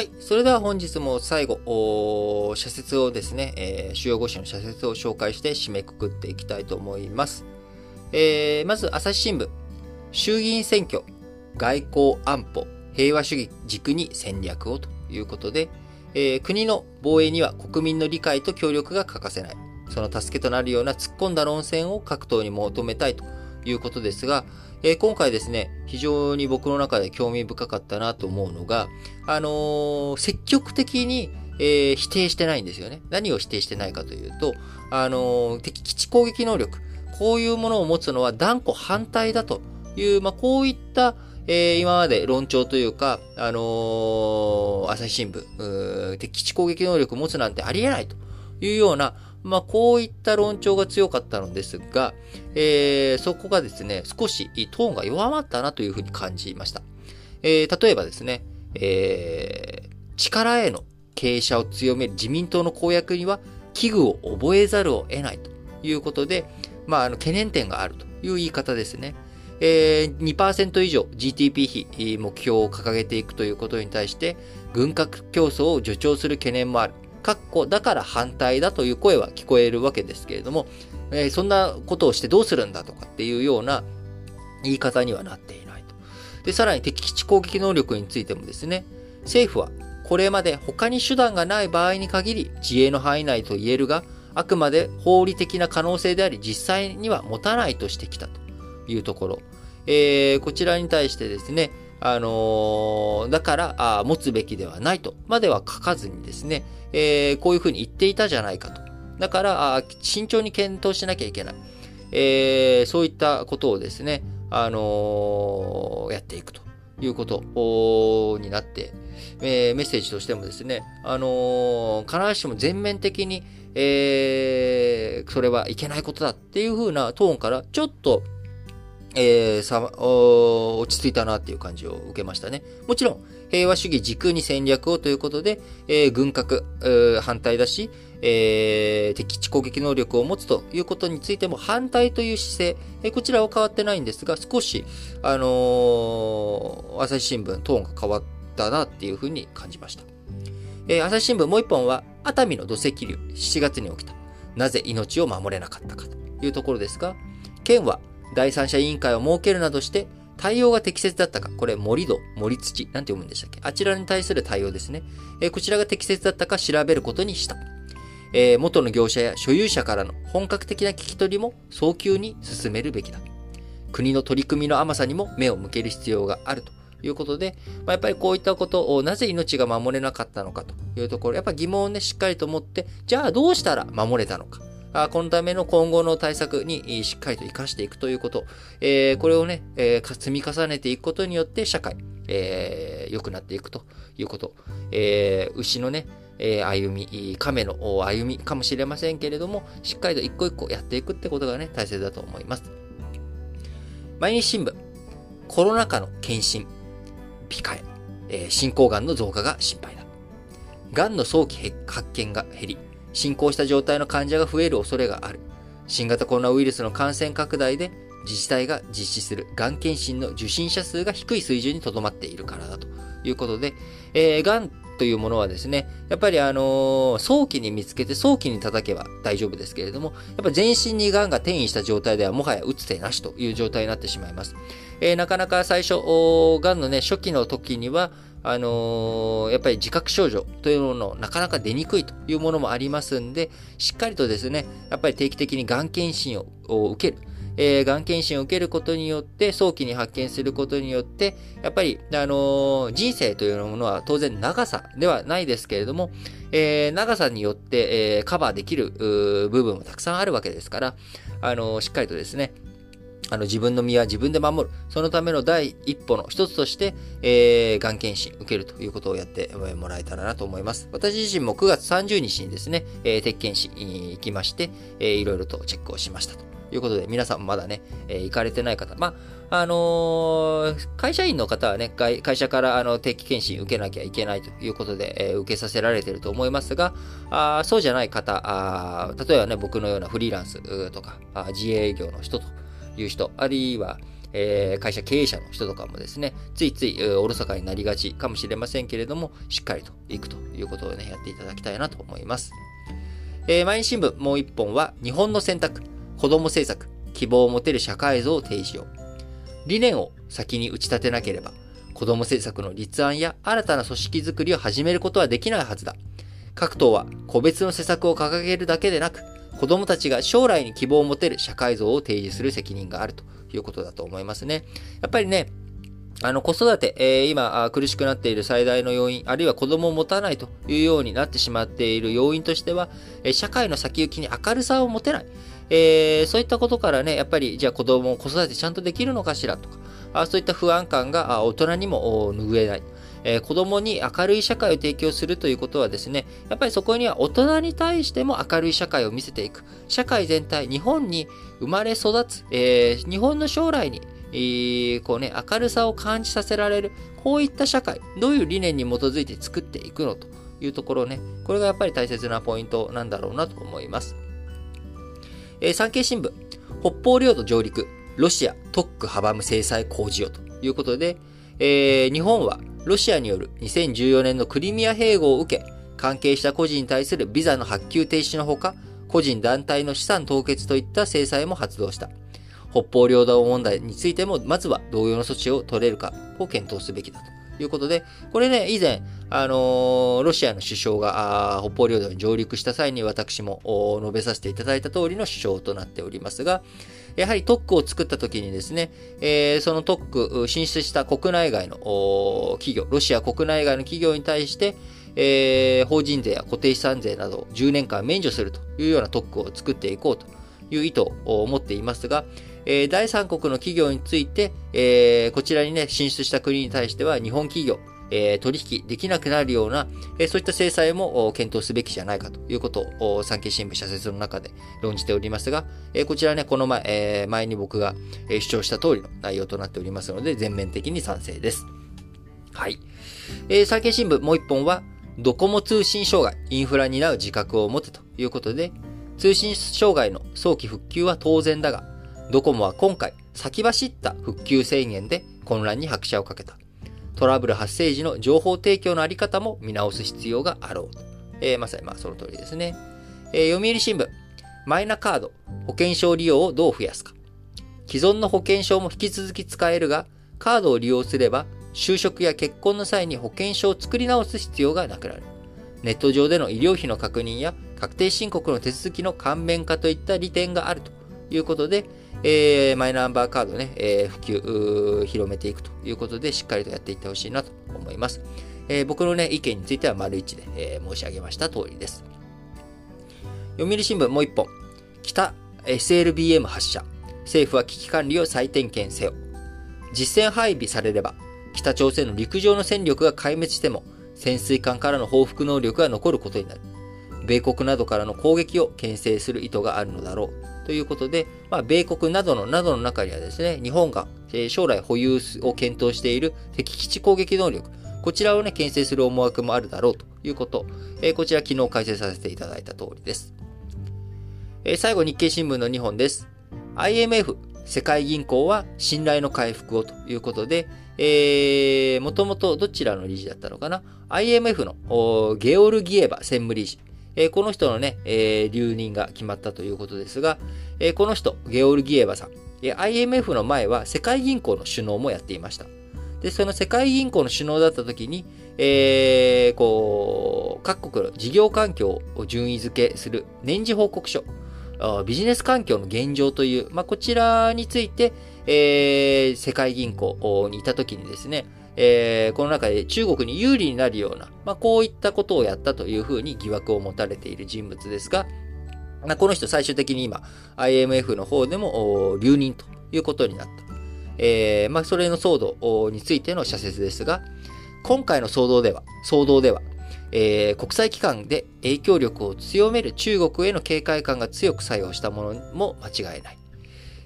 はい。それでは本日も最後、社説をですね、えー、主要5紙の社説を紹介して締めくくっていきたいと思います。えー、まず、朝日新聞。衆議院選挙、外交安保、平和主義軸に戦略をということで、えー、国の防衛には国民の理解と協力が欠かせない。その助けとなるような突っ込んだ論戦を各党に求めたいということですが、えー、今回ですね、非常に僕の中で興味深かったなと思うのが、あのー、積極的に、えー、否定してないんですよね。何を否定してないかというと、あの敵基地攻撃能力、こういうものを持つのは断固反対だという、まあ、こういった、え今まで論調というか、あの朝日新聞、敵基地攻撃能力を持つなんてありえないというような、まあ、こういった論調が強かったのですが、えー、そこがですね、少しトーンが弱まったなというふうに感じました。えー、例えばですね、えー、力への傾斜を強める自民党の公約には、危惧を覚えざるを得ないということで、まあ、あの懸念点があるという言い方ですね。えー、2%以上 GDP 比目標を掲げていくということに対して、軍拡競争を助長する懸念もある。括弧だから反対だという声は聞こえるわけですけれども、えー、そんなことをしてどうするんだとかっていうような言い方にはなっていないと。で、さらに敵基地攻撃能力についてもですね、政府はこれまで他に手段がない場合に限り自衛の範囲内と言えるが、あくまで法理的な可能性であり実際には持たないとしてきたというところ。えー、こちらに対してですね、あのー、だからあ、持つべきではないとまでは書かずにですね、えー、こういうふうに言っていたじゃないかと。だから、あ慎重に検討しなきゃいけない。えー、そういったことをですね、あのー、やっていくということになって、えー、メッセージとしてもですね、あの必ずしも全面的に、えそれはいけないことだっていうふうなトーンから、ちょっとえー、さ、落ち着いたなっていう感じを受けましたね。もちろん、平和主義軸に戦略をということで、えー、軍拡、えー、反対だし、えー、敵地攻撃能力を持つということについても反対という姿勢、えー、こちらは変わってないんですが、少し、あのー、朝日新聞、トーンが変わったなっていうふうに感じました。えー、朝日新聞もう一本は、熱海の土石流、7月に起きた。なぜ命を守れなかったかというところですが、県は第三者委員会を設けるなどして、対応が適切だったか、これ、盛土、盛土、なんて読むんでしたっけ？あちらに対する対応ですね。えー、こちらが適切だったか調べることにした。えー、元の業者や所有者からの本格的な聞き取りも早急に進めるべきだ。国の取り組みの甘さにも目を向ける必要があるということで、まあ、やっぱりこういったことをなぜ命が守れなかったのかというところ、やっぱ疑問をね、しっかりと持って、じゃあどうしたら守れたのか。このための今後の対策にしっかりと活かしていくということ、えー、これをね、えー、積み重ねていくことによって社会、えー、良くなっていくということ、えー、牛のね、え、歩み、亀の歩みかもしれませんけれども、しっかりと一個一個やっていくってことがね、大切だと思います。毎日新聞、コロナ禍の検診、控え、え、進行がんの増加が心配だ。がんの早期発見が減り、進行した状態の患者が増える恐れがある。新型コロナウイルスの感染拡大で自治体が実施するがん検診の受診者数が低い水準にとどまっているからだということで、えー、がんというものはですね、やっぱりあのー、早期に見つけて早期に叩けば大丈夫ですけれども、やっぱ全身にがんが転移した状態ではもはや打つ手なしという状態になってしまいます。えー、なかなか最初、がんのね、初期の時には、あのー、やっぱり自覚症状というものなかなか出にくいというものもありますんで、しっかりとですね、やっぱり定期的にがん検診を受ける。えー、がん検診を受けることによって、早期に発見することによって、やっぱり、あのー、人生というものは当然長さではないですけれども、えー、長さによって、えー、カバーできる部分もたくさんあるわけですから、あのー、しっかりとですね、あの、自分の身は自分で守る。そのための第一歩の一つとして、えー、がん検診受けるということをやってもらえたらなと思います。私自身も9月30日にですね、えー、鉄検診に行きまして、えー、いろいろとチェックをしましたということで、皆さんまだね、えー、行かれてない方、まあ、あのー、会社員の方はね、会社からあの定期検診受けなきゃいけないということで、えー、受けさせられてると思いますが、あそうじゃない方あ、例えばね、僕のようなフリーランスとか、あ自営業の人という人、あるいは、えー、会社経営者の人とかもですね、ついつい、おろそかになりがちかもしれませんけれども、しっかりといくということをね、やっていただきたいなと思います。えー、毎日新聞もう一本は、日本の選択、子供政策、希望を持てる社会像を提示を。理念を先に打ち立てなければ、子供政策の立案や新たな組織づくりを始めることはできないはずだ。各党は個別の施策を掲げるだけでなく、子供たちが将来に希望を持てる社会像を提示する責任があるということだと思いますね。やっぱりね、あの、子育て、えー、今、苦しくなっている最大の要因、あるいは子供を持たないというようになってしまっている要因としては、え社会の先行きに明るさを持てない。えー、そういったことからね、やっぱり、じゃあ子供を子育てちゃんとできるのかしらとか、あそういった不安感が大人にも拭えない。えー、子供に明るい社会を提供するということはですね、やっぱりそこには大人に対しても明るい社会を見せていく。社会全体、日本に生まれ育つ、えー、日本の将来に、えー、こうね、明るさを感じさせられる、こういった社会、どういう理念に基づいて作っていくのというところね、これがやっぱり大切なポイントなんだろうなと思います。えー、産経新聞、北方領土上陸、ロシア特区阻む制裁工事よということで、えー、日本はロシアによる2014年のクリミア併合を受け、関係した個人に対するビザの発給停止のほか、個人団体の資産凍結といった制裁も発動した。北方領土問題についても、まずは同様の措置を取れるかを検討すべきだということで、これね、以前、あのー、ロシアの首相が北方領土に上陸した際に私も述べさせていただいた通りの首相となっておりますが、やはり特区を作った時にですね、えー、その特区、進出した国内外の企業、ロシア国内外の企業に対して、えー、法人税や固定資産税などを10年間免除するというような特区を作っていこうという意図を持っていますが、えー、第三国の企業について、えー、こちらにね、進出した国に対しては日本企業、え、取引できなくなるような、え、そういった制裁も検討すべきじゃないかということを産経新聞社説の中で論じておりますが、え、こちらね、この前、え、前に僕が主張した通りの内容となっておりますので、全面的に賛成です。はい。えー、産経新聞もう一本は、ドコモ通信障害、インフラ担う自覚を持てということで、通信障害の早期復旧は当然だが、ドコモは今回、先走った復旧宣言で混乱に拍車をかけた。トラブル発生時の情報提供のあり方も見直す必要があろう。えー、まさにまあその通りですね。えー、読売新聞、マイナカード、保険証利用をどう増やすか。既存の保険証も引き続き使えるが、カードを利用すれば、就職や結婚の際に保険証を作り直す必要がなくなる。ネット上での医療費の確認や確定申告の手続きの簡便化といった利点があるということで、えー、マイナンバーカードね、えー、普及、広めていくということで、しっかりとやっていってほしいなと思います。えー、僕のね、意見については丸一で、え申し上げました通りです。読売新聞もう一本。北 SLBM 発射。政府は危機管理を再点検せよ。実戦配備されれば、北朝鮮の陸上の戦力が壊滅しても、潜水艦からの報復能力が残ることになる。米国などからの攻撃を牽制する意図があるのだろう。ということで、まあ、米国などの、などの中にはですね、日本が将来保有を検討している敵基地攻撃能力、こちらをね、牽制する思惑もあるだろうということ、えー、こちら昨日解説させていただいた通りです。えー、最後、日経新聞の2本です。IMF、世界銀行は信頼の回復をということで、えー、もともとどちらの理事だったのかな ?IMF のゲオルギエバ専務理事。えー、この人のね、えー、留任が決まったということですが、えー、この人、ゲオルギエバさん、え IMF の前は世界銀行の首脳もやっていました。で、その世界銀行の首脳だった時に、えー、こう、各国の事業環境を順位付けする年次報告書、ビジネス環境の現状という、まあ、こちらについて、えー、世界銀行にいた時にですね、えー、この中で中国に有利になるような、まあ、こういったことをやったというふうに疑惑を持たれている人物ですが、まあ、この人最終的に今、IMF の方でも留任ということになった。えー、まあ、それの騒動についての社説ですが、今回の騒動では、騒動では、えー、国際機関で影響力を強める中国への警戒感が強く作用したものも間違いない。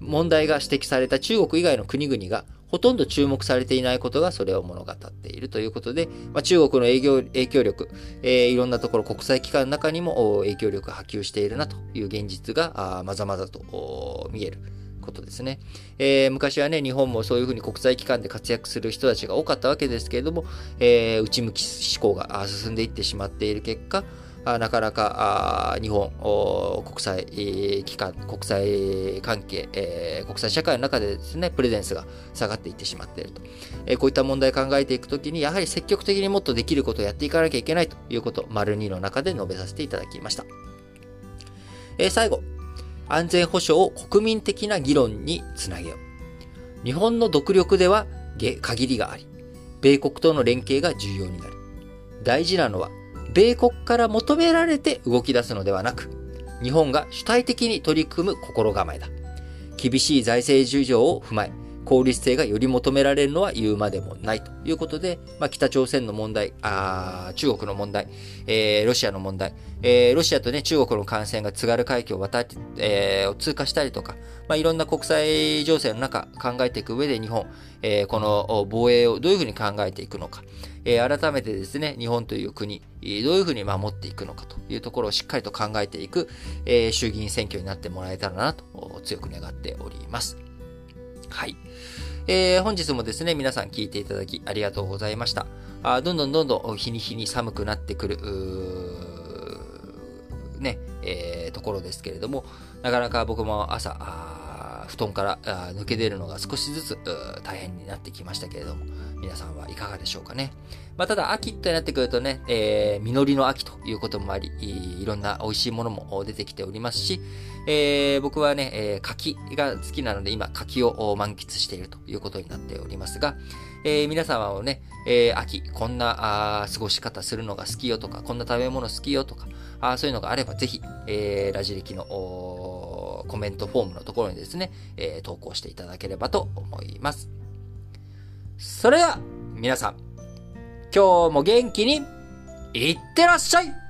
問題が指摘された中国以外の国々がほとんど注目されていないことがそれを物語っているということで、まあ、中国の営業影響力、えー、いろんなところ国際機関の中にも影響力が波及しているなという現実がまざまざと見える。ことですね。えー、昔はね、日本もそういうふうに国際機関で活躍する人たちが多かったわけですけれども、えー、内向き思考が進んでいってしまっている結果、なかなか日本、国際機関、国際関係、え、国際社会の中でですね、プレゼンスが下がっていってしまっていると。え、こういった問題を考えていくときに、やはり積極的にもっとできることをやっていかなきゃいけないということ、丸2の中で述べさせていただきました。え、最後、安全保障を国民的な議論につなげよう。日本の独力では限りがあり、米国との連携が重要になる。大事なのは米国から求められて動き出すのではなく、日本が主体的に取り組む心構えだ。厳しい財政事情を踏まえ、効率性がより求められるのは言うまでもないということで、まあ、北朝鮮の問題、あ中国の問題、えー、ロシアの問題、えー、ロシアとね、中国の感染が津軽海峡を渡って、えー、通過したりとか、まあ、いろんな国際情勢の中考えていく上で日本、えー、この防衛をどういうふうに考えていくのか、えー、改めてですね、日本という国、どういうふうに守っていくのかというところをしっかりと考えていく、えー、衆議院選挙になってもらえたらなと強く願っております。はい。えー、本日もですね、皆さん聞いていただきありがとうございました。あどんどんどんどん日に日に寒くなってくる、ね、えー、ところですけれども、なかなか僕も朝、布団から抜け出るのが少しずつ大変になってきましたけれども、皆さんはいかがでしょうかね。まあ、ただ、秋となってくるとね、えー、実りの秋ということもあり、いろんな美味しいものも出てきておりますし、えー、僕はね、えー、柿が好きなので、今、柿を満喫しているということになっておりますが、えー、皆様もね、えー、秋、こんなあ過ごし方するのが好きよとか、こんな食べ物好きよとか、あそういうのがあれば、ぜひ、えー、ラジ歴のコメントフォームのところにですね、えー、投稿していただければと思います。それでは、皆さん、今日も元気に、いってらっしゃい